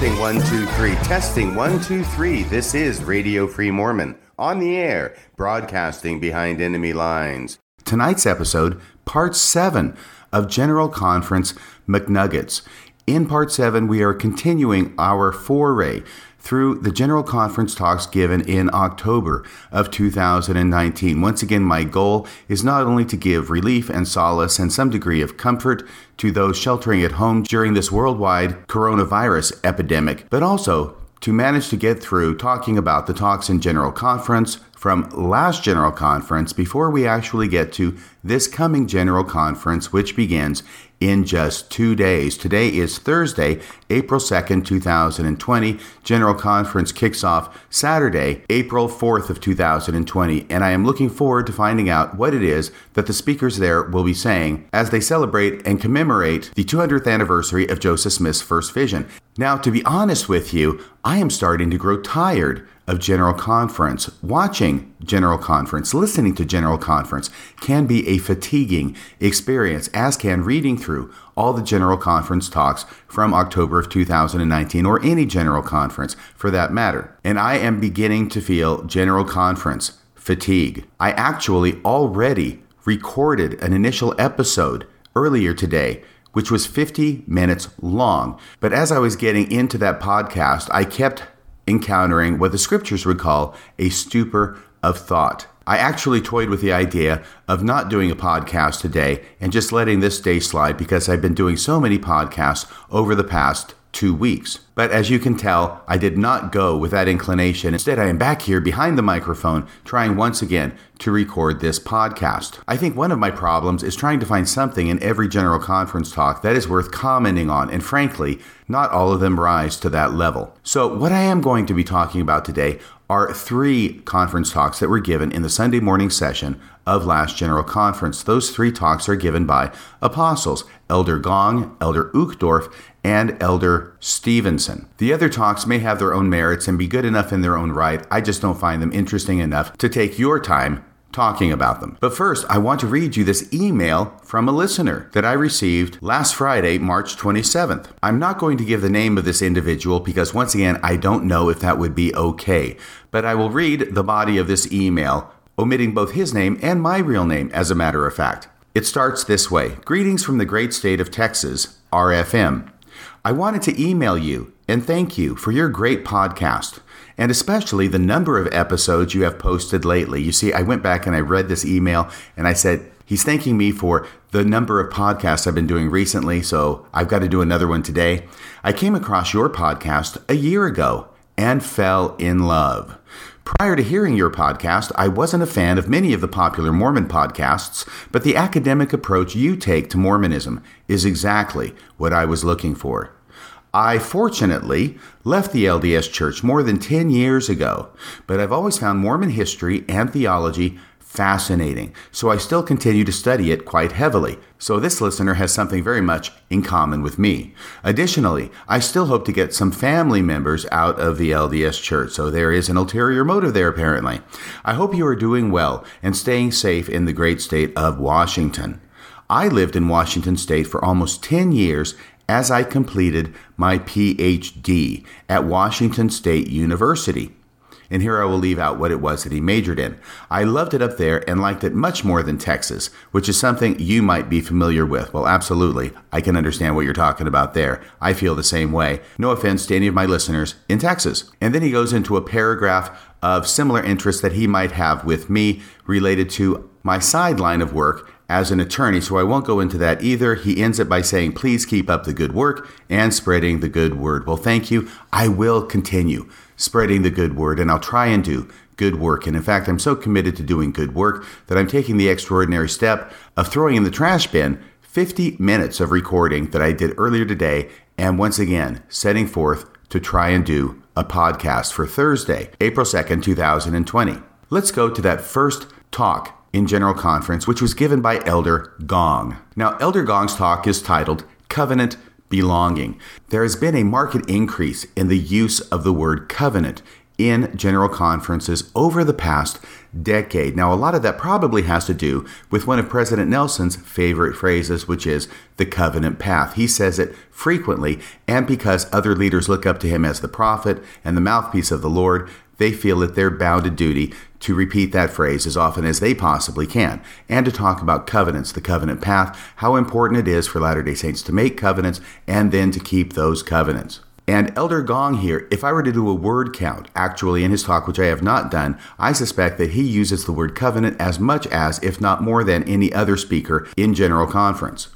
Testing one, two, three. Testing one, two, three. This is Radio Free Mormon on the air, broadcasting behind enemy lines. Tonight's episode, part seven of General Conference McNuggets. In part seven, we are continuing our foray through the General Conference talks given in October of 2019. Once again, my goal is not only to give relief and solace and some degree of comfort to those sheltering at home during this worldwide coronavirus epidemic, but also to manage to get through talking about the talks in General Conference from last General Conference before we actually get to this coming General Conference, which begins in just two days. Today is Thursday, April 2nd, 2020. General Conference kicks off Saturday, April 4th of 2020, and I am looking forward to finding out what it is that the speakers there will be saying as they celebrate and commemorate the 200th anniversary of Joseph Smith's first vision. Now, to be honest with you, I am starting to grow tired of General Conference. Watching General Conference, listening to General Conference can be a fatiguing experience, as can reading through all the General Conference talks from October of 2019 or any General Conference for that matter. And I am beginning to feel General Conference fatigue. I actually already recorded an initial episode earlier today which was 50 minutes long. But as I was getting into that podcast, I kept encountering what the scriptures would call a stupor of thought. I actually toyed with the idea of not doing a podcast today and just letting this day slide because I've been doing so many podcasts over the past two weeks. But as you can tell, I did not go with that inclination. Instead, I am back here behind the microphone trying once again to record this podcast. I think one of my problems is trying to find something in every general conference talk that is worth commenting on, and frankly, not all of them rise to that level. So, what I am going to be talking about today are three conference talks that were given in the Sunday morning session of last General Conference. Those three talks are given by apostles Elder Gong, Elder Uchtdorf, and Elder Stevenson. The other talks may have their own merits and be good enough in their own right. I just don't find them interesting enough to take your time talking about them. But first, I want to read you this email from a listener that I received last Friday, March 27th. I'm not going to give the name of this individual because, once again, I don't know if that would be okay. But I will read the body of this email, omitting both his name and my real name, as a matter of fact. It starts this way Greetings from the great state of Texas, RFM. I wanted to email you and thank you for your great podcast and especially the number of episodes you have posted lately. You see, I went back and I read this email and I said, He's thanking me for the number of podcasts I've been doing recently, so I've got to do another one today. I came across your podcast a year ago and fell in love. Prior to hearing your podcast, I wasn't a fan of many of the popular Mormon podcasts, but the academic approach you take to Mormonism is exactly what I was looking for. I fortunately left the LDS Church more than 10 years ago, but I've always found Mormon history and theology fascinating, so I still continue to study it quite heavily. So this listener has something very much in common with me. Additionally, I still hope to get some family members out of the LDS Church, so there is an ulterior motive there apparently. I hope you are doing well and staying safe in the great state of Washington. I lived in Washington state for almost 10 years as I completed my PhD at Washington State University. And here I will leave out what it was that he majored in. I loved it up there and liked it much more than Texas, which is something you might be familiar with. Well, absolutely. I can understand what you're talking about there. I feel the same way. No offense to any of my listeners in Texas. And then he goes into a paragraph of similar interests that he might have with me related to my sideline of work as an attorney, so I won't go into that either. He ends it by saying, Please keep up the good work and spreading the good word. Well, thank you. I will continue spreading the good word, and I'll try and do good work. And in fact, I'm so committed to doing good work that I'm taking the extraordinary step of throwing in the trash bin 50 minutes of recording that I did earlier today, and once again, setting forth to try and do a podcast for Thursday, April 2nd, 2020. Let's go to that first talk in General Conference, which was given by Elder Gong. Now, Elder Gong's talk is titled Covenant Belonging. There has been a marked increase in the use of the word covenant in general conferences over the past decade. Now, a lot of that probably has to do with one of President Nelson's favorite phrases, which is the covenant path. He says it frequently, and because other leaders look up to him as the prophet and the mouthpiece of the Lord, they feel that they're bound to duty to repeat that phrase as often as they possibly can, and to talk about covenants, the covenant path, how important it is for Latter day Saints to make covenants and then to keep those covenants. And Elder Gong here, if I were to do a word count, actually in his talk, which I have not done, I suspect that he uses the word covenant as much as, if not more than, any other speaker in General Conference.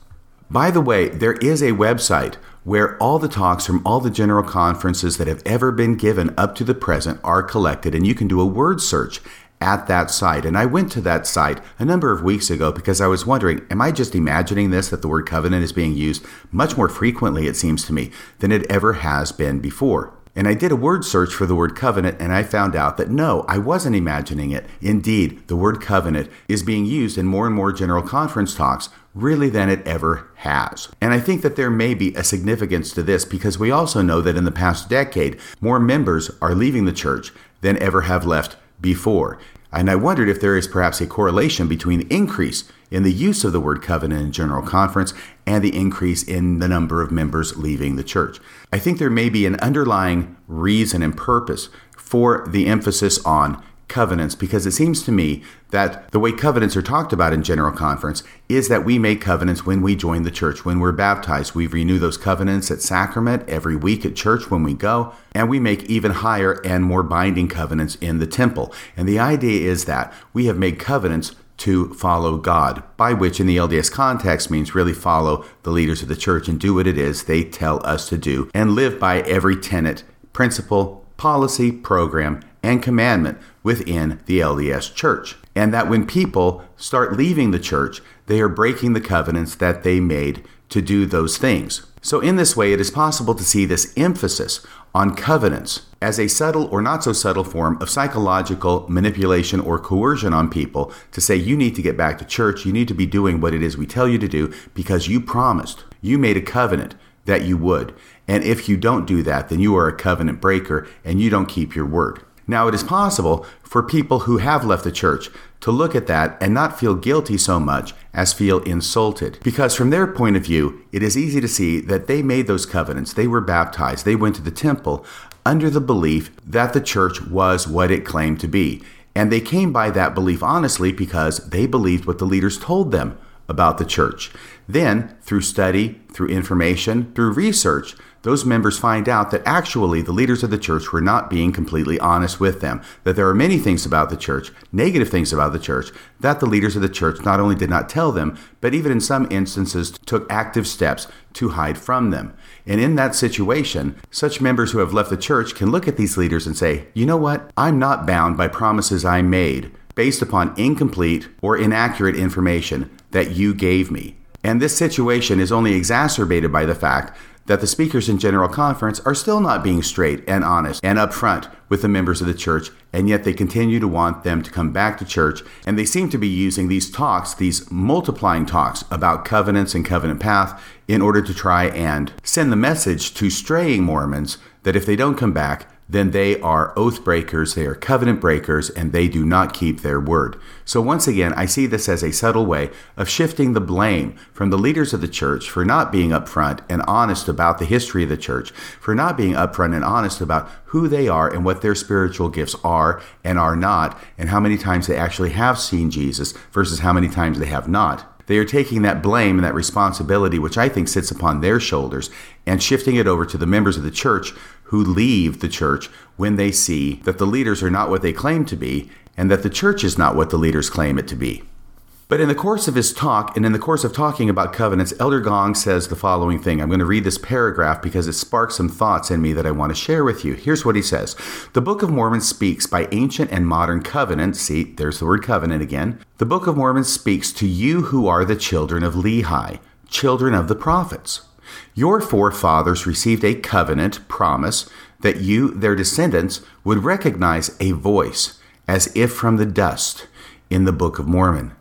By the way, there is a website where all the talks from all the general conferences that have ever been given up to the present are collected, and you can do a word search at that site. And I went to that site a number of weeks ago because I was wondering, am I just imagining this that the word covenant is being used much more frequently, it seems to me, than it ever has been before? And I did a word search for the word covenant and I found out that no, I wasn't imagining it. Indeed, the word covenant is being used in more and more general conference talks really than it ever has. And I think that there may be a significance to this because we also know that in the past decade, more members are leaving the church than ever have left before. And I wondered if there is perhaps a correlation between the increase in the use of the word covenant in General Conference and the increase in the number of members leaving the church. I think there may be an underlying reason and purpose for the emphasis on covenants because it seems to me that the way covenants are talked about in general conference is that we make covenants when we join the church, when we're baptized. We renew those covenants at sacrament every week at church when we go, and we make even higher and more binding covenants in the temple. And the idea is that we have made covenants to follow God, by which in the LDS context means really follow the leaders of the church and do what it is they tell us to do and live by every tenet, principle, policy, program, and commandment within the LDS church. And that when people start leaving the church, they are breaking the covenants that they made to do those things. So, in this way, it is possible to see this emphasis on covenants as a subtle or not so subtle form of psychological manipulation or coercion on people to say, you need to get back to church, you need to be doing what it is we tell you to do because you promised, you made a covenant that you would. And if you don't do that, then you are a covenant breaker and you don't keep your word. Now, it is possible for people who have left the church to look at that and not feel guilty so much as feel insulted. Because from their point of view, it is easy to see that they made those covenants, they were baptized, they went to the temple under the belief that the church was what it claimed to be. And they came by that belief honestly because they believed what the leaders told them about the church. Then, through study, through information, through research, those members find out that actually the leaders of the church were not being completely honest with them, that there are many things about the church, negative things about the church, that the leaders of the church not only did not tell them, but even in some instances took active steps to hide from them. And in that situation, such members who have left the church can look at these leaders and say, you know what? I'm not bound by promises I made based upon incomplete or inaccurate information that you gave me. And this situation is only exacerbated by the fact that the speakers in General Conference are still not being straight and honest and upfront with the members of the church, and yet they continue to want them to come back to church. And they seem to be using these talks, these multiplying talks about covenants and covenant path, in order to try and send the message to straying Mormons that if they don't come back, then they are oath breakers, they are covenant breakers, and they do not keep their word. So, once again, I see this as a subtle way of shifting the blame from the leaders of the church for not being upfront and honest about the history of the church, for not being upfront and honest about who they are and what their spiritual gifts are and are not, and how many times they actually have seen Jesus versus how many times they have not. They are taking that blame and that responsibility, which I think sits upon their shoulders, and shifting it over to the members of the church who leave the church when they see that the leaders are not what they claim to be and that the church is not what the leaders claim it to be. But in the course of his talk, and in the course of talking about covenants, Elder Gong says the following thing. I'm going to read this paragraph because it sparks some thoughts in me that I want to share with you. Here's what he says The Book of Mormon speaks by ancient and modern covenants. See, there's the word covenant again. The Book of Mormon speaks to you who are the children of Lehi, children of the prophets. Your forefathers received a covenant promise that you, their descendants, would recognize a voice as if from the dust in the Book of Mormon.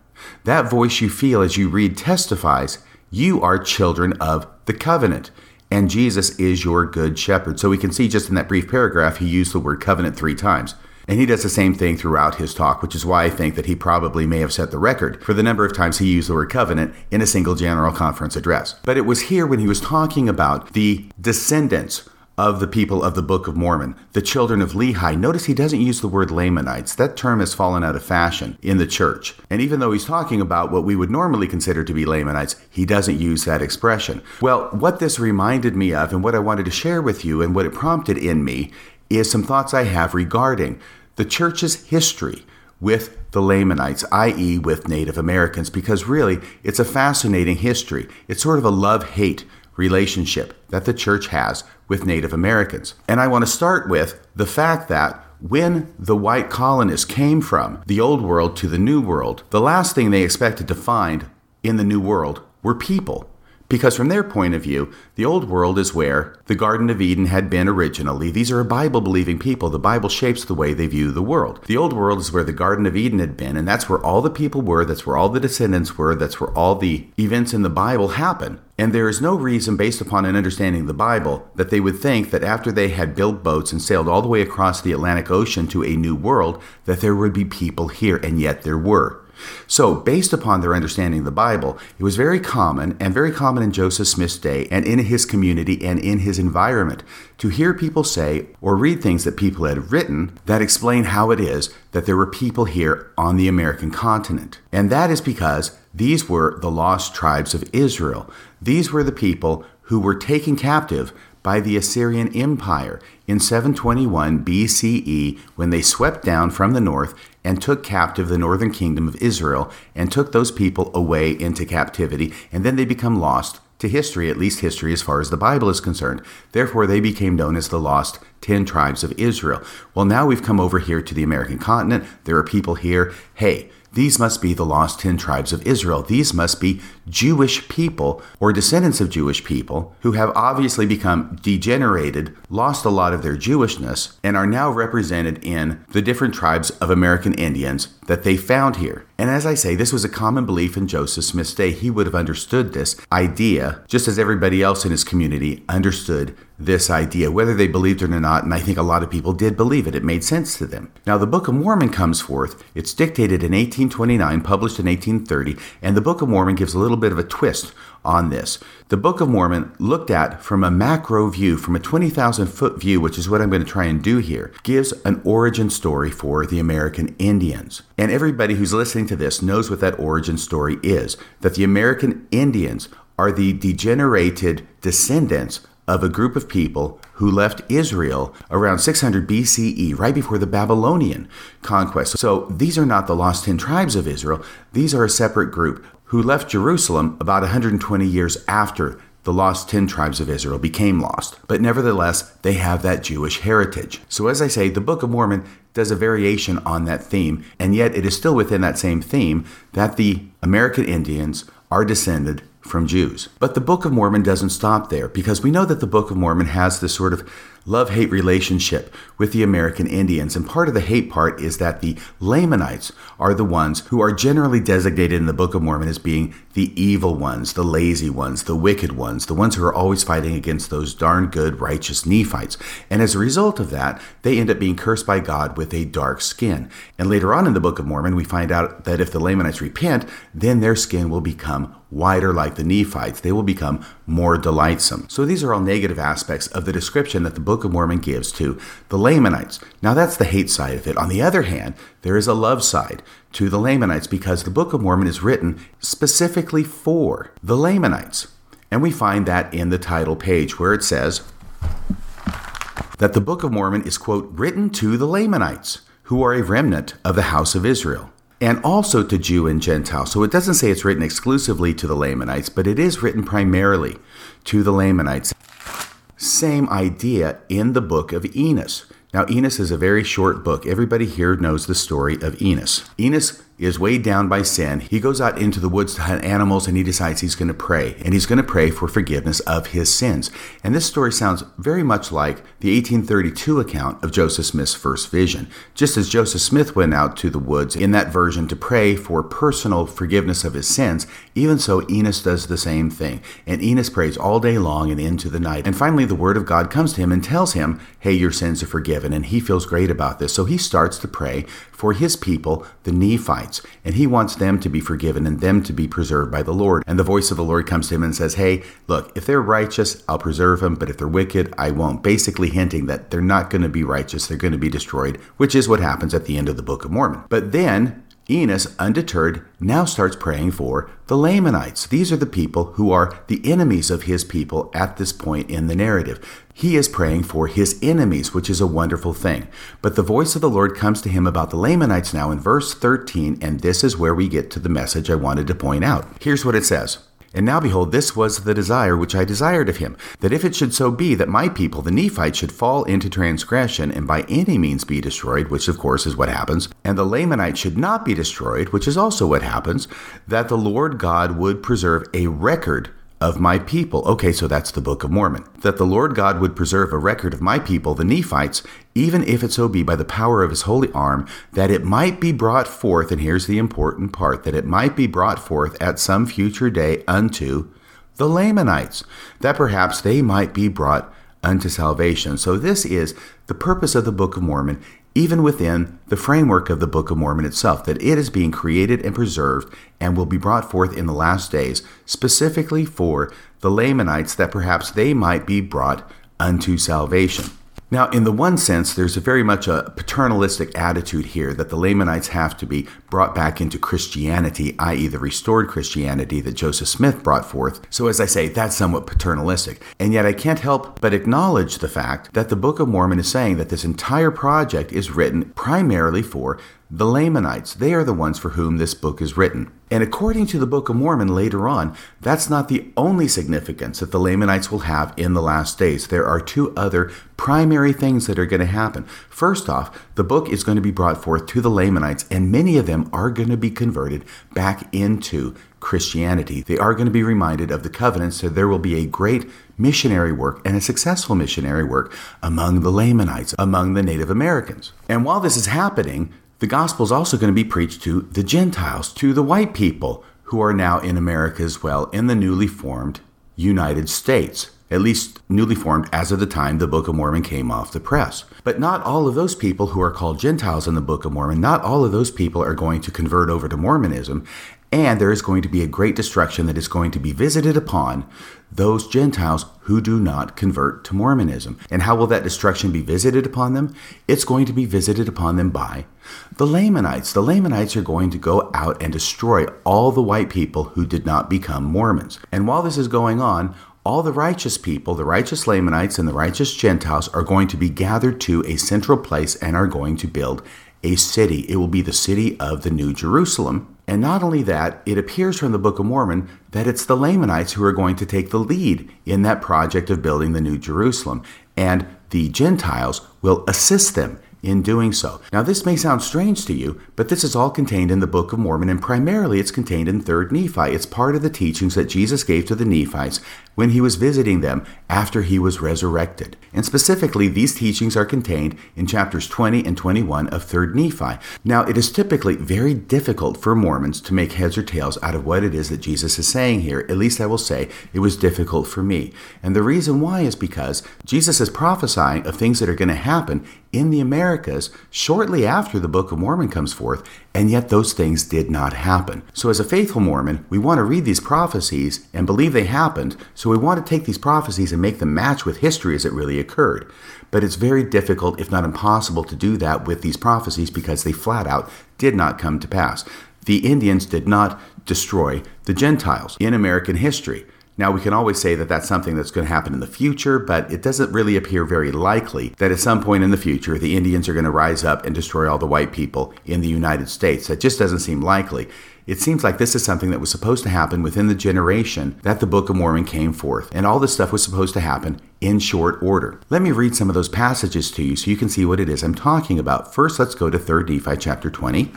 That voice you feel as you read testifies you are children of the covenant, and Jesus is your good shepherd. So we can see just in that brief paragraph, he used the word covenant three times. And he does the same thing throughout his talk, which is why I think that he probably may have set the record for the number of times he used the word covenant in a single general conference address. But it was here when he was talking about the descendants of the people of the Book of Mormon, the children of Lehi. Notice he doesn't use the word Lamanites. That term has fallen out of fashion in the church. And even though he's talking about what we would normally consider to be Lamanites, he doesn't use that expression. Well, what this reminded me of and what I wanted to share with you and what it prompted in me is some thoughts I have regarding the church's history with the Lamanites, i.e., with Native Americans, because really it's a fascinating history. It's sort of a love hate relationship that the church has with Native Americans. And I want to start with the fact that when the white colonists came from the old world to the new world, the last thing they expected to find in the new world were people. Because from their point of view, the old world is where the Garden of Eden had been originally. These are Bible believing people. The Bible shapes the way they view the world. The old world is where the Garden of Eden had been, and that's where all the people were, that's where all the descendants were, that's where all the events in the Bible happen. And there is no reason, based upon an understanding of the Bible, that they would think that after they had built boats and sailed all the way across the Atlantic Ocean to a new world, that there would be people here, and yet there were. So, based upon their understanding of the Bible, it was very common, and very common in Joseph Smith's day, and in his community, and in his environment, to hear people say or read things that people had written that explain how it is that there were people here on the American continent. And that is because these were the lost tribes of Israel. These were the people who were taken captive by the Assyrian Empire in 721 BCE when they swept down from the north and took captive the northern kingdom of Israel and took those people away into captivity, and then they become lost to history, at least history as far as the Bible is concerned. Therefore, they became known as the lost 10 tribes of Israel. Well, now we've come over here to the American continent. There are people here. Hey, these must be the lost 10 tribes of Israel. These must be Jewish people or descendants of Jewish people who have obviously become degenerated, lost a lot of their Jewishness, and are now represented in the different tribes of American Indians that they found here. And as I say, this was a common belief in Joseph Smith's day. He would have understood this idea just as everybody else in his community understood this idea, whether they believed it or not. And I think a lot of people did believe it. It made sense to them. Now, the Book of Mormon comes forth. It's dictated in 1829, published in 1830, and the Book of Mormon gives a little bit of a twist on this. The Book of Mormon, looked at from a macro view, from a 20,000 foot view, which is what I'm going to try and do here, gives an origin story for the American Indians. And everybody who's listening to this knows what that origin story is that the American Indians are the degenerated descendants of a group of people who left Israel around 600 BCE, right before the Babylonian conquest. So these are not the lost 10 tribes of Israel, these are a separate group who left Jerusalem about 120 years after the lost 10 tribes of Israel became lost. But nevertheless, they have that Jewish heritage. So, as I say, the Book of Mormon does a variation on that theme, and yet it is still within that same theme that the American Indians are descended from Jews. But the Book of Mormon doesn't stop there because we know that the Book of Mormon has this sort of love hate relationship with the American Indians. And part of the hate part is that the Lamanites are the ones who are generally designated in the Book of Mormon as being the evil ones, the lazy ones, the wicked ones, the ones who are always fighting against those darn good, righteous Nephites. And as a result of that, they end up being cursed by God with a dark skin. And later on in the Book of Mormon, we find out that if the Lamanites repent, then their skin will become whiter like the Nephites. They will become more delightsome. So these are all negative aspects of the description that the Book of Mormon gives to the Lamanites. Now that's the hate side of it. On the other hand, there is a love side to the Lamanites because the Book of Mormon is written specifically for the Lamanites. And we find that in the title page where it says that the Book of Mormon is, quote, written to the Lamanites, who are a remnant of the house of Israel and also to Jew and Gentile. So it doesn't say it's written exclusively to the Lamanites, but it is written primarily to the Lamanites. Same idea in the book of Enos. Now, Enos is a very short book. Everybody here knows the story of Enos. Enos is weighed down by sin. He goes out into the woods to hunt animals and he decides he's going to pray. And he's going to pray for forgiveness of his sins. And this story sounds very much like the 1832 account of Joseph Smith's first vision. Just as Joseph Smith went out to the woods in that version to pray for personal forgiveness of his sins, even so Enos does the same thing. And Enos prays all day long and into the night. And finally, the word of God comes to him and tells him, Hey, your sins are forgiven. And he feels great about this. So he starts to pray for his people, the Nephites. And he wants them to be forgiven and them to be preserved by the Lord. And the voice of the Lord comes to him and says, Hey, look, if they're righteous, I'll preserve them. But if they're wicked, I won't. Basically hinting that they're not going to be righteous. They're going to be destroyed, which is what happens at the end of the Book of Mormon. But then Enos, undeterred, now starts praying for the Lamanites. These are the people who are the enemies of his people at this point in the narrative. He is praying for his enemies, which is a wonderful thing. But the voice of the Lord comes to him about the Lamanites now in verse 13, and this is where we get to the message I wanted to point out. Here's what it says. And now behold, this was the desire which I desired of him, that if it should so be that my people, the Nephites, should fall into transgression and by any means be destroyed, which of course is what happens, and the Lamanites should not be destroyed, which is also what happens, that the Lord God would preserve a record of my people. Okay, so that's the Book of Mormon. That the Lord God would preserve a record of my people, the Nephites, even if it so be by the power of his holy arm, that it might be brought forth, and here's the important part, that it might be brought forth at some future day unto the Lamanites, that perhaps they might be brought unto salvation. So this is the purpose of the Book of Mormon even within the framework of the Book of Mormon itself, that it is being created and preserved and will be brought forth in the last days, specifically for the Lamanites, that perhaps they might be brought unto salvation. Now, in the one sense, there's a very much a paternalistic attitude here that the Lamanites have to be brought back into Christianity, i.e., the restored Christianity that Joseph Smith brought forth. So, as I say, that's somewhat paternalistic. And yet, I can't help but acknowledge the fact that the Book of Mormon is saying that this entire project is written primarily for the Lamanites. They are the ones for whom this book is written. And according to the Book of Mormon later on, that's not the only significance that the Lamanites will have in the last days. There are two other primary things that are going to happen. First off, the book is going to be brought forth to the Lamanites, and many of them are going to be converted back into Christianity. They are going to be reminded of the covenant, so there will be a great missionary work and a successful missionary work among the Lamanites, among the Native Americans. And while this is happening, the gospel is also going to be preached to the Gentiles, to the white people who are now in America as well, in the newly formed United States, at least newly formed as of the time the Book of Mormon came off the press. But not all of those people who are called Gentiles in the Book of Mormon, not all of those people are going to convert over to Mormonism, and there is going to be a great destruction that is going to be visited upon those Gentiles who do not convert to Mormonism. And how will that destruction be visited upon them? It's going to be visited upon them by the Lamanites. The Lamanites are going to go out and destroy all the white people who did not become Mormons. And while this is going on, all the righteous people, the righteous Lamanites and the righteous Gentiles, are going to be gathered to a central place and are going to build a city. It will be the city of the New Jerusalem. And not only that, it appears from the Book of Mormon that it's the Lamanites who are going to take the lead in that project of building the New Jerusalem, and the Gentiles will assist them in doing so. Now, this may sound strange to you, but this is all contained in the Book of Mormon, and primarily it's contained in 3rd Nephi. It's part of the teachings that Jesus gave to the Nephites when he was visiting them after he was resurrected. And specifically, these teachings are contained in chapters 20 and 21 of 3rd Nephi. Now, it is typically very difficult for Mormons to make heads or tails out of what it is that Jesus is saying here. At least I will say it was difficult for me. And the reason why is because Jesus is prophesying of things that are going to happen in the Americas shortly after the Book of Mormon comes forth, and yet those things did not happen. So, as a faithful Mormon, we want to read these prophecies and believe they happened, so we want to take these prophecies and make them match with history as it really occurred. But it's very difficult, if not impossible, to do that with these prophecies because they flat out did not come to pass. The Indians did not destroy the Gentiles in American history. Now, we can always say that that's something that's going to happen in the future, but it doesn't really appear very likely that at some point in the future the Indians are going to rise up and destroy all the white people in the United States. That just doesn't seem likely. It seems like this is something that was supposed to happen within the generation that the Book of Mormon came forth, and all this stuff was supposed to happen in short order. Let me read some of those passages to you so you can see what it is I'm talking about. First, let's go to 3 Nephi chapter 20.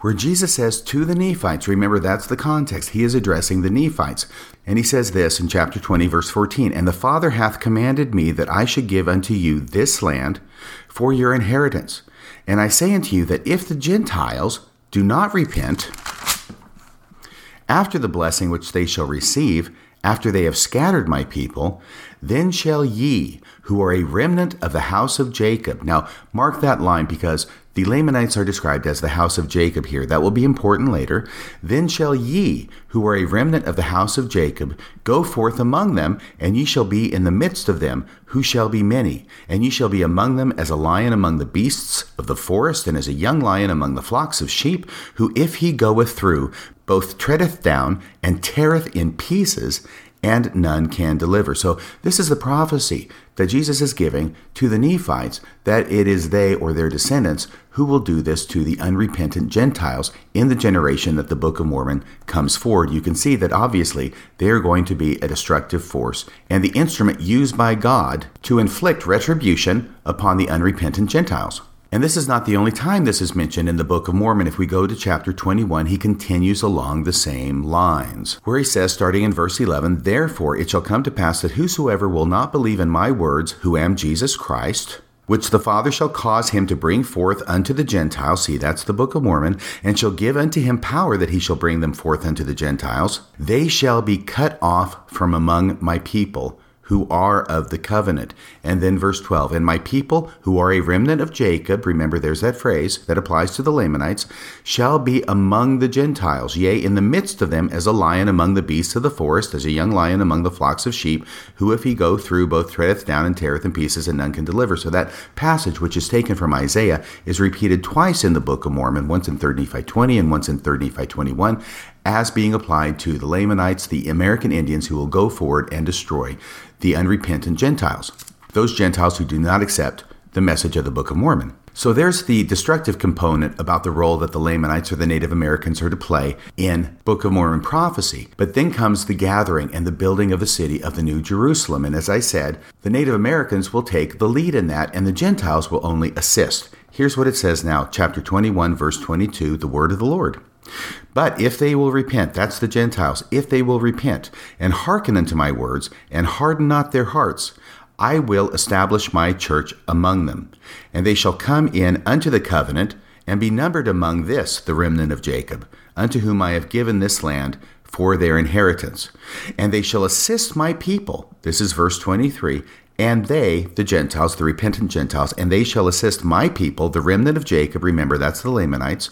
Where Jesus says to the Nephites, remember that's the context, he is addressing the Nephites. And he says this in chapter 20, verse 14 And the Father hath commanded me that I should give unto you this land for your inheritance. And I say unto you that if the Gentiles do not repent, after the blessing which they shall receive, after they have scattered my people, then shall ye, who are a remnant of the house of Jacob. Now, mark that line because the Lamanites are described as the house of Jacob here. That will be important later. Then shall ye, who are a remnant of the house of Jacob, go forth among them, and ye shall be in the midst of them, who shall be many. And ye shall be among them as a lion among the beasts of the forest, and as a young lion among the flocks of sheep, who if he goeth through, both treadeth down and teareth in pieces, and none can deliver. So, this is the prophecy that Jesus is giving to the Nephites that it is they or their descendants who will do this to the unrepentant Gentiles in the generation that the Book of Mormon comes forward. You can see that obviously they are going to be a destructive force and the instrument used by God to inflict retribution upon the unrepentant Gentiles. And this is not the only time this is mentioned in the Book of Mormon. If we go to chapter 21, he continues along the same lines, where he says, starting in verse 11, Therefore it shall come to pass that whosoever will not believe in my words, who am Jesus Christ, which the Father shall cause him to bring forth unto the Gentiles. See, that's the Book of Mormon. And shall give unto him power that he shall bring them forth unto the Gentiles. They shall be cut off from among my people who are of the covenant. And then verse 12, and my people who are a remnant of Jacob, remember there's that phrase that applies to the Lamanites, shall be among the Gentiles, yea, in the midst of them as a lion among the beasts of the forest, as a young lion among the flocks of sheep, who if he go through both treadeth down and teareth in pieces, and none can deliver. So that passage, which is taken from Isaiah, is repeated twice in the Book of Mormon, once in 3 Nephi 20 and once in 3 Nephi 21 as being applied to the Lamanites, the American Indians who will go forward and destroy the unrepentant Gentiles, those Gentiles who do not accept the message of the Book of Mormon. So there's the destructive component about the role that the Lamanites or the Native Americans are to play in Book of Mormon prophecy. But then comes the gathering and the building of the city of the New Jerusalem. And as I said, the Native Americans will take the lead in that, and the Gentiles will only assist. Here's what it says now, chapter 21, verse 22, the word of the Lord. But if they will repent, that's the Gentiles, if they will repent and hearken unto my words and harden not their hearts, I will establish my church among them. And they shall come in unto the covenant and be numbered among this, the remnant of Jacob, unto whom I have given this land for their inheritance. And they shall assist my people. This is verse 23. And they, the Gentiles, the repentant Gentiles, and they shall assist my people, the remnant of Jacob. Remember, that's the Lamanites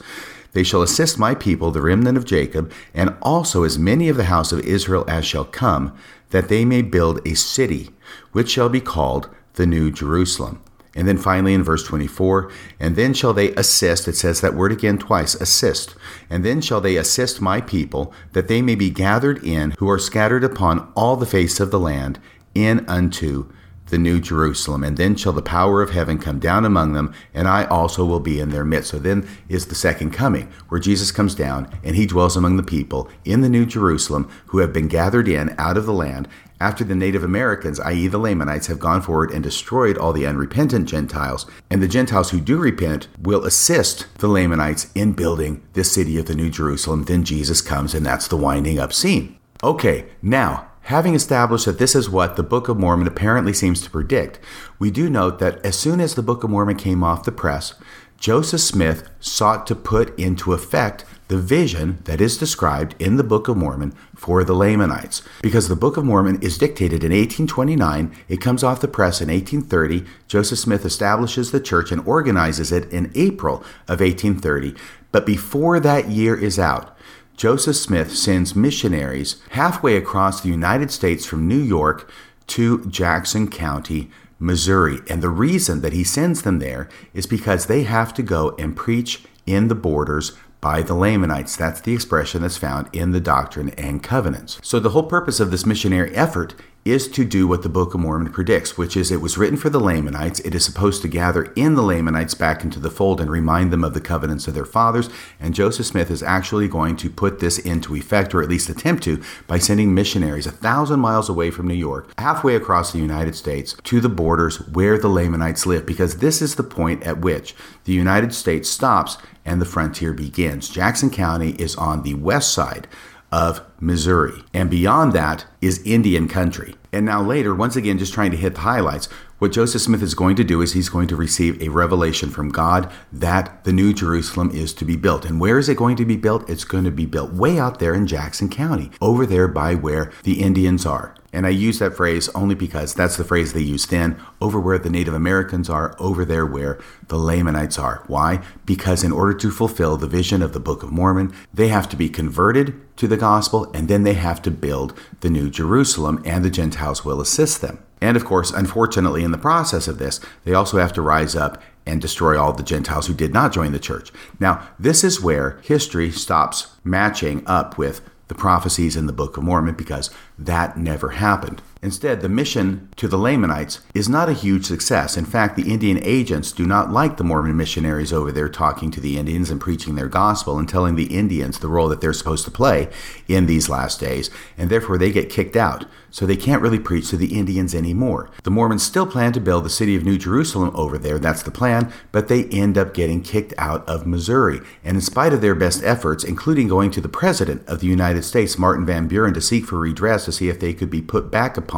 they shall assist my people, the remnant of Jacob, and also as many of the house of Israel as shall come, that they may build a city, which shall be called the New Jerusalem. And then finally in verse 24, and then shall they assist, it says that word again twice, assist. And then shall they assist my people, that they may be gathered in, who are scattered upon all the face of the land, in unto the new Jerusalem, and then shall the power of heaven come down among them, and I also will be in their midst. So then is the second coming, where Jesus comes down and he dwells among the people in the new Jerusalem who have been gathered in out of the land after the Native Americans, i.e., the Lamanites, have gone forward and destroyed all the unrepentant Gentiles. And the Gentiles who do repent will assist the Lamanites in building this city of the New Jerusalem. Then Jesus comes, and that's the winding up scene. Okay, now Having established that this is what the Book of Mormon apparently seems to predict, we do note that as soon as the Book of Mormon came off the press, Joseph Smith sought to put into effect the vision that is described in the Book of Mormon for the Lamanites. Because the Book of Mormon is dictated in 1829, it comes off the press in 1830. Joseph Smith establishes the church and organizes it in April of 1830. But before that year is out, Joseph Smith sends missionaries halfway across the United States from New York to Jackson County, Missouri. And the reason that he sends them there is because they have to go and preach in the borders by the Lamanites. That's the expression that's found in the Doctrine and Covenants. So, the whole purpose of this missionary effort is to do what the Book of Mormon predicts, which is it was written for the Lamanites. It is supposed to gather in the Lamanites back into the fold and remind them of the covenants of their fathers. And Joseph Smith is actually going to put this into effect, or at least attempt to, by sending missionaries a thousand miles away from New York, halfway across the United States, to the borders where the Lamanites live, because this is the point at which the United States stops and the frontier begins. Jackson County is on the west side of Missouri. And beyond that is Indian country. And now, later, once again, just trying to hit the highlights, what Joseph Smith is going to do is he's going to receive a revelation from God that the New Jerusalem is to be built. And where is it going to be built? It's going to be built way out there in Jackson County, over there by where the Indians are. And I use that phrase only because that's the phrase they used then, over where the Native Americans are, over there where the Lamanites are. Why? Because in order to fulfill the vision of the Book of Mormon, they have to be converted to the gospel and then they have to build the New Jerusalem, and the Gentiles will assist them. And of course, unfortunately, in the process of this, they also have to rise up and destroy all the Gentiles who did not join the church. Now, this is where history stops matching up with the prophecies in the Book of Mormon because that never happened. Instead, the mission to the Lamanites is not a huge success. In fact, the Indian agents do not like the Mormon missionaries over there talking to the Indians and preaching their gospel and telling the Indians the role that they're supposed to play in these last days, and therefore they get kicked out. So they can't really preach to the Indians anymore. The Mormons still plan to build the city of New Jerusalem over there, that's the plan, but they end up getting kicked out of Missouri. And in spite of their best efforts, including going to the President of the United States, Martin Van Buren, to seek for redress to see if they could be put back upon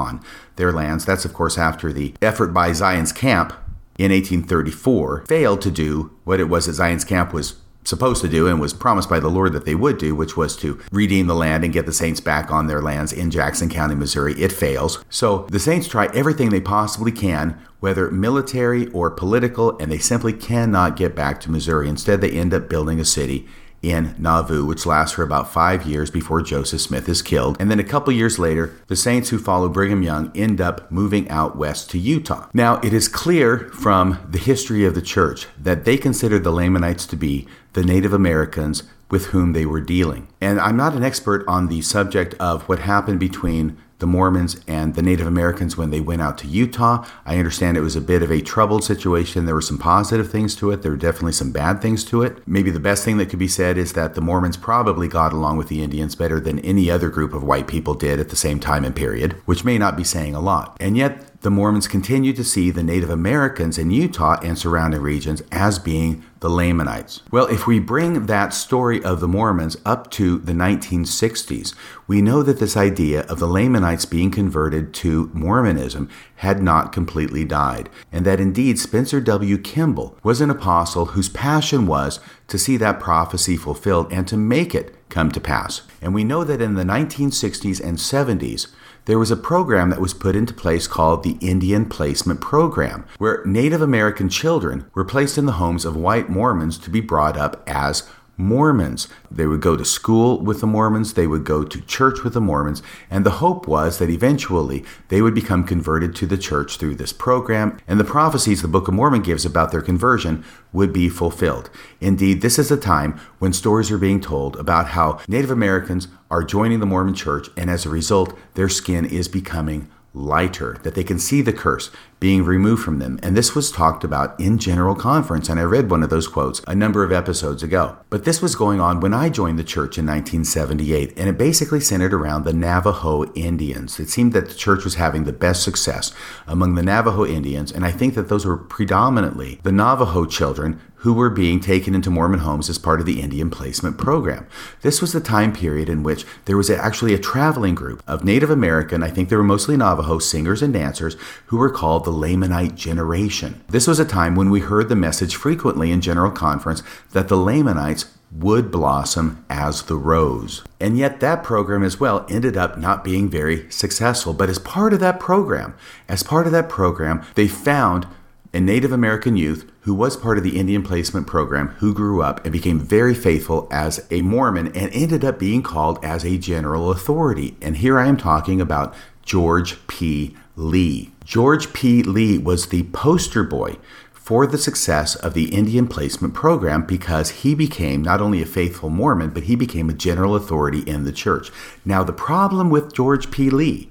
their lands. That's, of course, after the effort by Zion's Camp in 1834 failed to do what it was that Zion's Camp was supposed to do and was promised by the Lord that they would do, which was to redeem the land and get the saints back on their lands in Jackson County, Missouri. It fails. So the saints try everything they possibly can, whether military or political, and they simply cannot get back to Missouri. Instead, they end up building a city in Nauvoo, which lasts for about five years before Joseph Smith is killed. And then a couple years later, the saints who follow Brigham Young end up moving out west to Utah. Now, it is clear from the history of the church that they considered the Lamanites to be the Native Americans with whom they were dealing. And I'm not an expert on the subject of what happened between the Mormons and the Native Americans when they went out to Utah. I understand it was a bit of a troubled situation. There were some positive things to it, there were definitely some bad things to it. Maybe the best thing that could be said is that the Mormons probably got along with the Indians better than any other group of white people did at the same time and period, which may not be saying a lot. And yet, the Mormons continued to see the Native Americans in Utah and surrounding regions as being the Lamanites. Well, if we bring that story of the Mormons up to the 1960s, we know that this idea of the Lamanites being converted to Mormonism had not completely died, and that indeed Spencer W. Kimball was an apostle whose passion was to see that prophecy fulfilled and to make it come to pass. And we know that in the 1960s and 70s, there was a program that was put into place called the Indian Placement Program, where Native American children were placed in the homes of white Mormons to be brought up as Mormons. They would go to school with the Mormons, they would go to church with the Mormons, and the hope was that eventually they would become converted to the church through this program, and the prophecies the Book of Mormon gives about their conversion would be fulfilled. Indeed, this is a time when stories are being told about how Native Americans are joining the Mormon church, and as a result, their skin is becoming lighter, that they can see the curse being removed from them. And this was talked about in General Conference, and I read one of those quotes a number of episodes ago. But this was going on when I joined the church in 1978, and it basically centered around the Navajo Indians. It seemed that the church was having the best success among the Navajo Indians, and I think that those were predominantly the Navajo children who were being taken into Mormon homes as part of the Indian Placement Program. This was the time period in which there was actually a traveling group of Native American, I think they were mostly Navajo, singers and dancers who were called the Lamanite generation. This was a time when we heard the message frequently in General Conference that the Lamanites would blossom as the rose. And yet, that program as well ended up not being very successful. But as part of that program, as part of that program, they found a Native American youth who was part of the Indian Placement Program who grew up and became very faithful as a Mormon and ended up being called as a general authority. And here I am talking about George P. Lee. George P. Lee was the poster boy for the success of the Indian Placement Program because he became not only a faithful Mormon, but he became a general authority in the church. Now, the problem with George P. Lee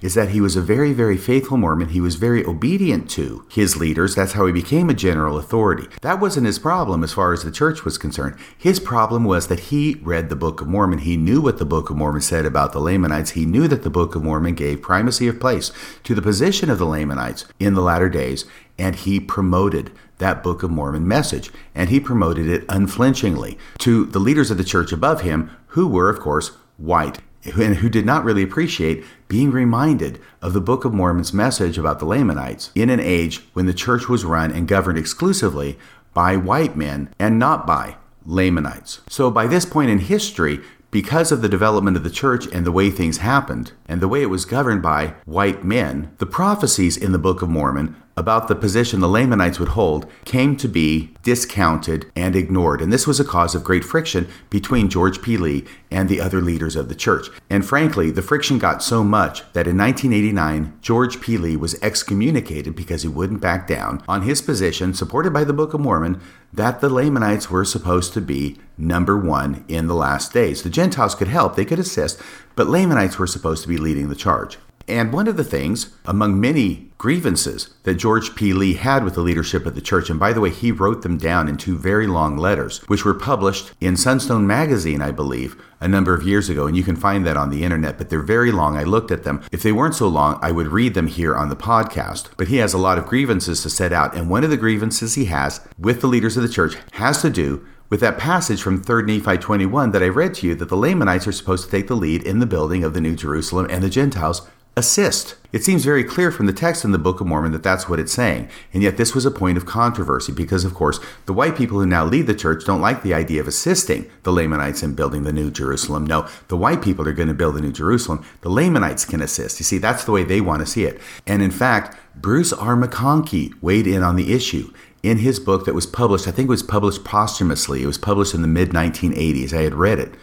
is that he was a very, very faithful Mormon. He was very obedient to his leaders. That's how he became a general authority. That wasn't his problem as far as the church was concerned. His problem was that he read the Book of Mormon. He knew what the Book of Mormon said about the Lamanites. He knew that the Book of Mormon gave primacy of place to the position of the Lamanites in the latter days, and he promoted that Book of Mormon message, and he promoted it unflinchingly to the leaders of the church above him, who were, of course, white and who did not really appreciate being reminded of the Book of Mormon's message about the Lamanites in an age when the church was run and governed exclusively by white men and not by Lamanites. So, by this point in history, because of the development of the church and the way things happened, and the way it was governed by white men, the prophecies in the Book of Mormon about the position the Lamanites would hold came to be discounted and ignored. And this was a cause of great friction between George P. Lee and the other leaders of the church. And frankly, the friction got so much that in 1989, George P. Lee was excommunicated because he wouldn't back down on his position, supported by the Book of Mormon, that the Lamanites were supposed to be number one in the last days. The Gentiles could help, they could assist, but Lamanites were supposed to be leading the charge. And one of the things, among many grievances that George P. Lee had with the leadership of the church, and by the way, he wrote them down in two very long letters, which were published in Sunstone Magazine, I believe, a number of years ago. And you can find that on the internet, but they're very long. I looked at them. If they weren't so long, I would read them here on the podcast. But he has a lot of grievances to set out. And one of the grievances he has with the leaders of the church has to do with that passage from 3 Nephi 21 that I read to you that the Lamanites are supposed to take the lead in the building of the New Jerusalem and the Gentiles assist. It seems very clear from the text in the Book of Mormon that that's what it's saying. And yet, this was a point of controversy because, of course, the white people who now lead the church don't like the idea of assisting the Lamanites in building the New Jerusalem. No, the white people are going to build the New Jerusalem. The Lamanites can assist. You see, that's the way they want to see it. And in fact, Bruce R. McConkie weighed in on the issue in his book that was published. I think it was published posthumously. It was published in the mid 1980s. I had read it.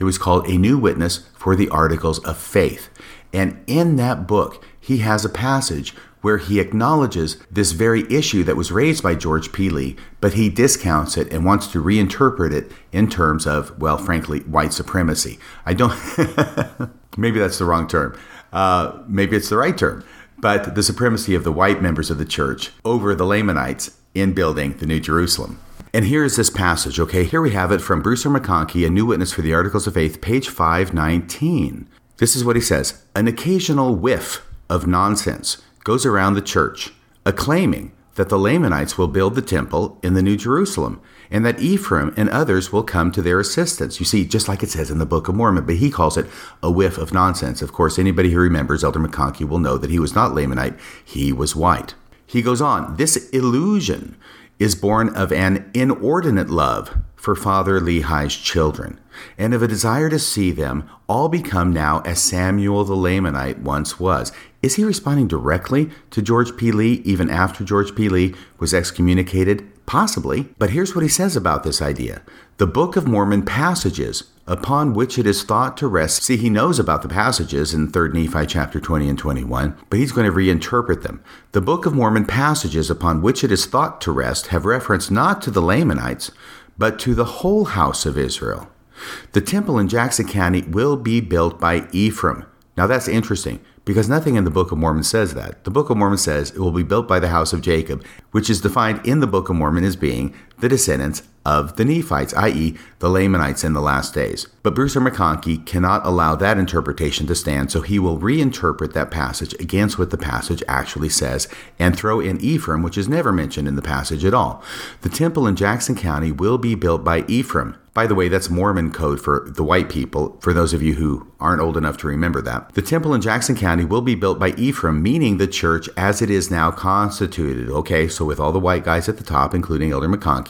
It was called A New Witness for the Articles of Faith. And in that book, he has a passage where he acknowledges this very issue that was raised by George P. Lee, but he discounts it and wants to reinterpret it in terms of, well, frankly, white supremacy. I don't, maybe that's the wrong term. Uh, maybe it's the right term. But the supremacy of the white members of the church over the Lamanites in building the New Jerusalem. And here is this passage, okay? Here we have it from Bruce R. McConkie, A New Witness for the Articles of Faith, page 519. This is what he says An occasional whiff of nonsense goes around the church, acclaiming that the Lamanites will build the temple in the New Jerusalem and that Ephraim and others will come to their assistance. You see, just like it says in the Book of Mormon, but he calls it a whiff of nonsense. Of course, anybody who remembers Elder McConkie will know that he was not Lamanite, he was white. He goes on, this illusion is born of an inordinate love for Father Lehi's children, and of a desire to see them all become now as Samuel the Lamanite once was. Is he responding directly to George P. Lee even after George P. Lee was excommunicated? Possibly, but here's what he says about this idea. The Book of Mormon passages upon which it is thought to rest. See, he knows about the passages in 3 Nephi chapter 20 and 21, but he's going to reinterpret them. The Book of Mormon passages upon which it is thought to rest have reference not to the Lamanites, but to the whole house of Israel. The temple in Jackson County will be built by Ephraim. Now that's interesting because nothing in the Book of Mormon says that. The Book of Mormon says it will be built by the house of Jacob, which is defined in the Book of Mormon as being the descendants of the Nephites, i.e., the Lamanites in the last days. But Bruce R. McConkie cannot allow that interpretation to stand, so he will reinterpret that passage against what the passage actually says and throw in Ephraim, which is never mentioned in the passage at all. The temple in Jackson County will be built by Ephraim, by the way, that's Mormon code for the white people, for those of you who aren't old enough to remember that. The temple in Jackson County will be built by Ephraim, meaning the church as it is now constituted. Okay, so with all the white guys at the top, including Elder McConkie,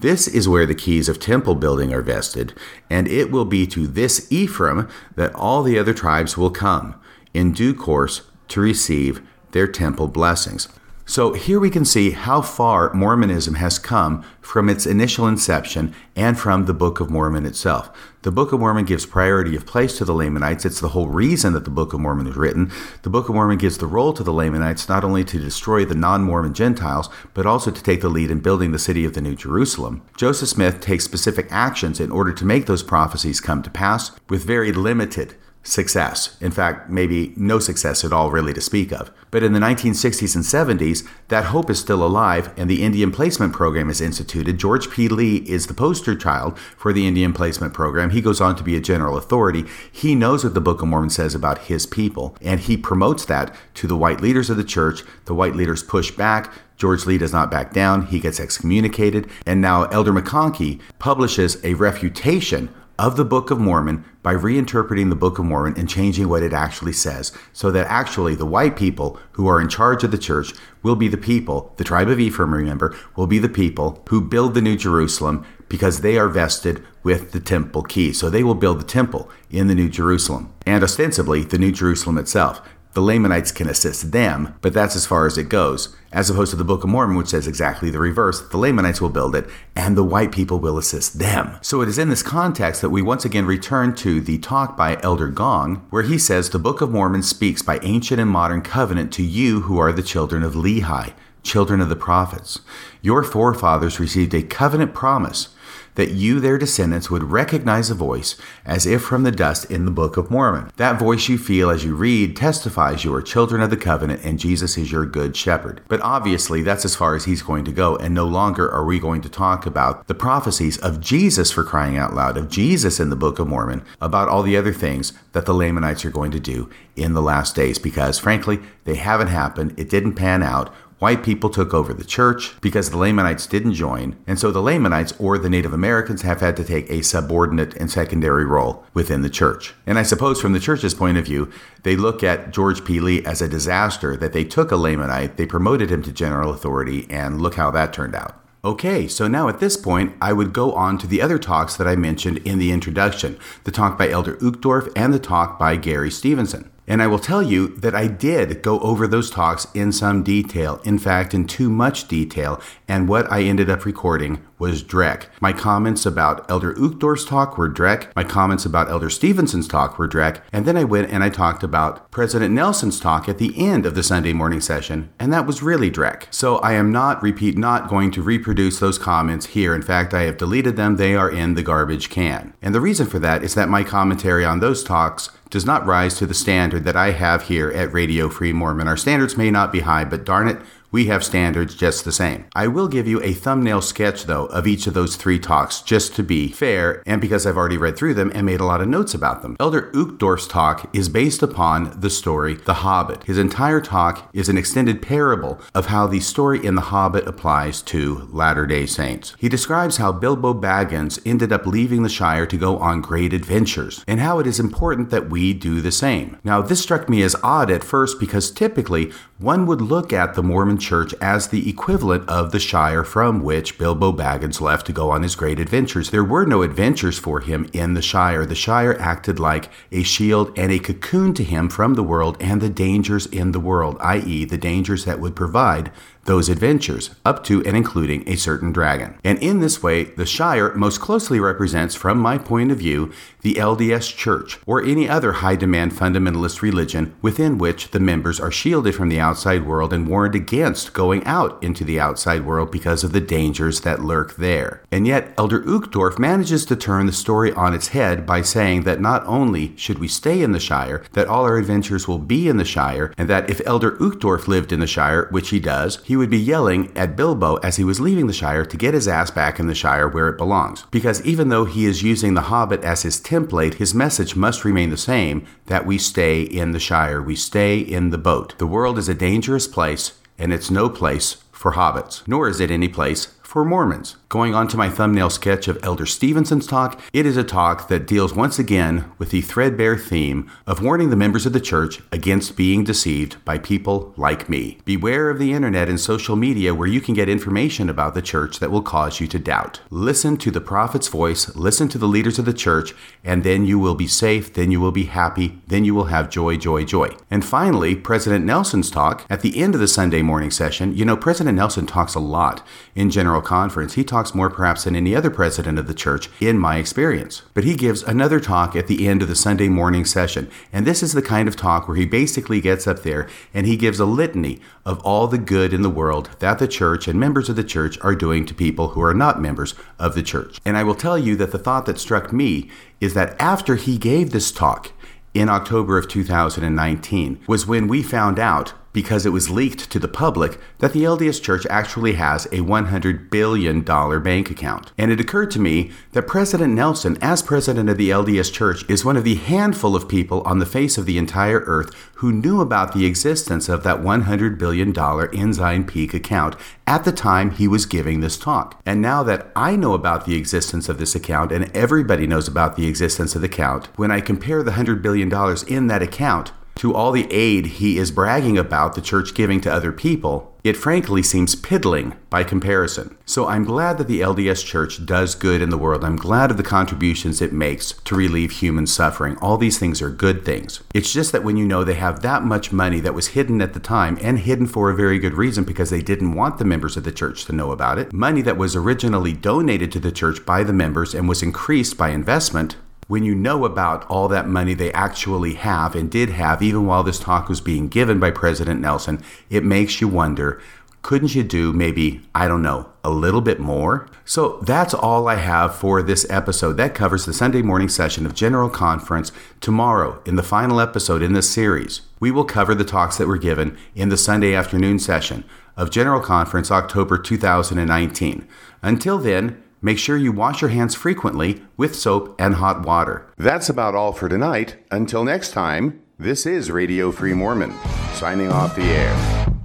this is where the keys of temple building are vested, and it will be to this Ephraim that all the other tribes will come in due course to receive their temple blessings. So here we can see how far Mormonism has come from its initial inception and from the Book of Mormon itself. The Book of Mormon gives priority of place to the Lamanites. It's the whole reason that the Book of Mormon was written. The Book of Mormon gives the role to the Lamanites not only to destroy the non Mormon Gentiles, but also to take the lead in building the city of the New Jerusalem. Joseph Smith takes specific actions in order to make those prophecies come to pass with very limited success. In fact, maybe no success at all, really, to speak of. But in the 1960s and 70s, that hope is still alive, and the Indian Placement Program is instituted. George P. Lee is the poster child for the Indian Placement Program. He goes on to be a general authority. He knows what the Book of Mormon says about his people, and he promotes that to the white leaders of the church. The white leaders push back. George Lee does not back down. He gets excommunicated. And now Elder McConkie publishes a refutation of the Book of Mormon by reinterpreting the Book of Mormon and changing what it actually says, so that actually the white people who are in charge of the church will be the people, the tribe of Ephraim, remember, will be the people who build the New Jerusalem because they are vested with the temple key. So they will build the temple in the New Jerusalem and ostensibly the New Jerusalem itself. The Lamanites can assist them, but that's as far as it goes, as opposed to the Book of Mormon, which says exactly the reverse. The Lamanites will build it, and the white people will assist them. So it is in this context that we once again return to the talk by Elder Gong, where he says the Book of Mormon speaks by ancient and modern covenant to you who are the children of Lehi, children of the prophets. Your forefathers received a covenant promise that you, their descendants, would recognize a voice as if from the dust in the Book of Mormon. That voice you feel as you read testifies you are children of the covenant and Jesus is your good shepherd. But obviously, that's as far as he's going to go, and no longer are we going to talk about the prophecies of Jesus for crying out loud, of Jesus in the Book of Mormon, about all the other things that the Lamanites are going to do in the last days, because frankly, they haven't happened. It didn't pan out. White people took over the church because the Lamanites didn't join, and so the Lamanites or the Native Americans have had to take a subordinate and secondary role within the church. And I suppose from the church's point of view, they look at George P. Lee as a disaster that they took a Lamanite, they promoted him to general authority, and look how that turned out. Okay, so now at this point, I would go on to the other talks that I mentioned in the introduction the talk by Elder Uchtdorf and the talk by Gary Stevenson. And I will tell you that I did go over those talks in some detail, in fact, in too much detail, and what I ended up recording was Drek. My comments about Elder Uchtdorf's talk were Drek. My comments about Elder Stevenson's talk were Drek. And then I went and I talked about President Nelson's talk at the end of the Sunday morning session, and that was really Drek. So I am not, repeat, not going to reproduce those comments here. In fact, I have deleted them. They are in the garbage can. And the reason for that is that my commentary on those talks does not rise to the standard that I have here at Radio Free Mormon. Our standards may not be high, but darn it, we have standards just the same. I will give you a thumbnail sketch, though, of each of those three talks, just to be fair, and because I've already read through them and made a lot of notes about them. Elder Uchtdorf's talk is based upon the story The Hobbit. His entire talk is an extended parable of how the story in The Hobbit applies to Latter day Saints. He describes how Bilbo Baggins ended up leaving the Shire to go on great adventures, and how it is important that we do the same. Now, this struck me as odd at first because typically one would look at the Mormon church as the equivalent of the Shire from which Bilbo Baggins left to go on his great adventures. There were no adventures for him in the Shire. The Shire acted like a shield and a cocoon to him from the world and the dangers in the world, i.e., the dangers that would provide those adventures, up to and including a certain dragon. And in this way, the Shire most closely represents, from my point of view, the LDS Church, or any other high demand fundamentalist religion within which the members are shielded from the outside world and warned against going out into the outside world because of the dangers that lurk there. And yet, Elder Uchtdorf manages to turn the story on its head by saying that not only should we stay in the Shire, that all our adventures will be in the Shire, and that if Elder Uchtdorf lived in the Shire, which he does, he would be yelling at Bilbo as he was leaving the Shire to get his ass back in the Shire where it belongs. Because even though he is using the Hobbit as his template, his message must remain the same that we stay in the Shire, we stay in the boat. The world is a dangerous place, and it's no place for hobbits, nor is it any place for Mormons. Going on to my thumbnail sketch of Elder Stevenson's talk, it is a talk that deals once again with the threadbare theme of warning the members of the church against being deceived by people like me. Beware of the internet and social media where you can get information about the church that will cause you to doubt. Listen to the prophet's voice, listen to the leaders of the church, and then you will be safe, then you will be happy, then you will have joy, joy, joy. And finally, President Nelson's talk at the end of the Sunday morning session. You know, President Nelson talks a lot in general Conference, he talks more perhaps than any other president of the church in my experience. But he gives another talk at the end of the Sunday morning session. And this is the kind of talk where he basically gets up there and he gives a litany of all the good in the world that the church and members of the church are doing to people who are not members of the church. And I will tell you that the thought that struck me is that after he gave this talk in October of 2019 was when we found out because it was leaked to the public that the LDS Church actually has a $100 billion bank account. And it occurred to me that President Nelson, as president of the LDS Church, is one of the handful of people on the face of the entire earth who knew about the existence of that $100 billion Ensign Peak account at the time he was giving this talk. And now that I know about the existence of this account and everybody knows about the existence of the account, when I compare the $100 billion in that account to all the aid he is bragging about the church giving to other people, it frankly seems piddling by comparison. So I'm glad that the LDS Church does good in the world. I'm glad of the contributions it makes to relieve human suffering. All these things are good things. It's just that when you know they have that much money that was hidden at the time and hidden for a very good reason because they didn't want the members of the church to know about it, money that was originally donated to the church by the members and was increased by investment, when you know about all that money they actually have and did have, even while this talk was being given by President Nelson, it makes you wonder couldn't you do maybe, I don't know, a little bit more? So that's all I have for this episode. That covers the Sunday morning session of General Conference. Tomorrow, in the final episode in this series, we will cover the talks that were given in the Sunday afternoon session of General Conference October 2019. Until then, Make sure you wash your hands frequently with soap and hot water. That's about all for tonight. Until next time, this is Radio Free Mormon, signing off the air.